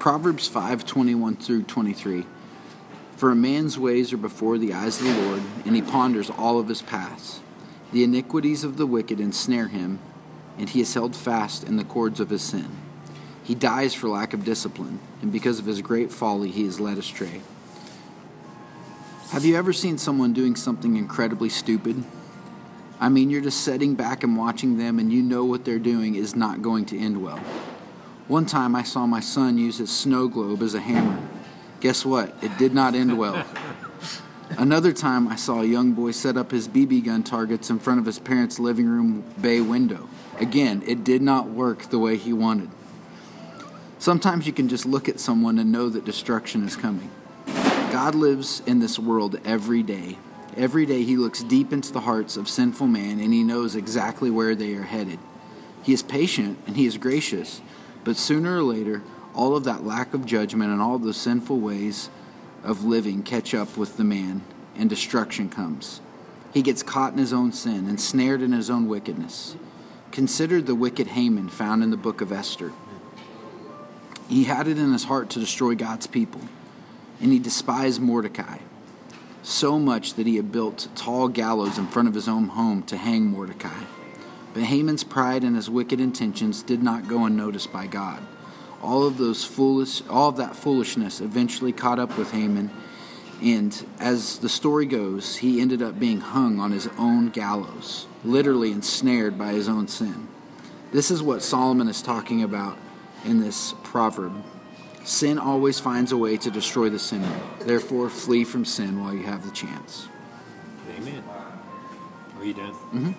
Proverbs 5 21 through 23. For a man's ways are before the eyes of the Lord, and he ponders all of his paths. The iniquities of the wicked ensnare him, and he is held fast in the cords of his sin. He dies for lack of discipline, and because of his great folly, he is led astray. Have you ever seen someone doing something incredibly stupid? I mean, you're just sitting back and watching them, and you know what they're doing is not going to end well. One time I saw my son use his snow globe as a hammer. Guess what? It did not end well. Another time I saw a young boy set up his BB gun targets in front of his parents' living room bay window. Again, it did not work the way he wanted. Sometimes you can just look at someone and know that destruction is coming. God lives in this world every day. Every day he looks deep into the hearts of sinful man and he knows exactly where they are headed. He is patient and he is gracious, but sooner or later, all of that lack of judgment and all those sinful ways of living catch up with the man, and destruction comes. He gets caught in his own sin, ensnared in his own wickedness. Consider the wicked Haman found in the book of Esther. He had it in his heart to destroy God's people, and he despised Mordecai so much that he had built tall gallows in front of his own home to hang Mordecai. But Haman's pride and his wicked intentions did not go unnoticed by God. All of those foolish, all of that foolishness eventually caught up with Haman, and as the story goes, he ended up being hung on his own gallows, literally ensnared by his own sin. This is what Solomon is talking about in this proverb. Sin always finds a way to destroy the sinner. Therefore, flee from sin while you have the chance. Amen. Are you done? Mm-hmm.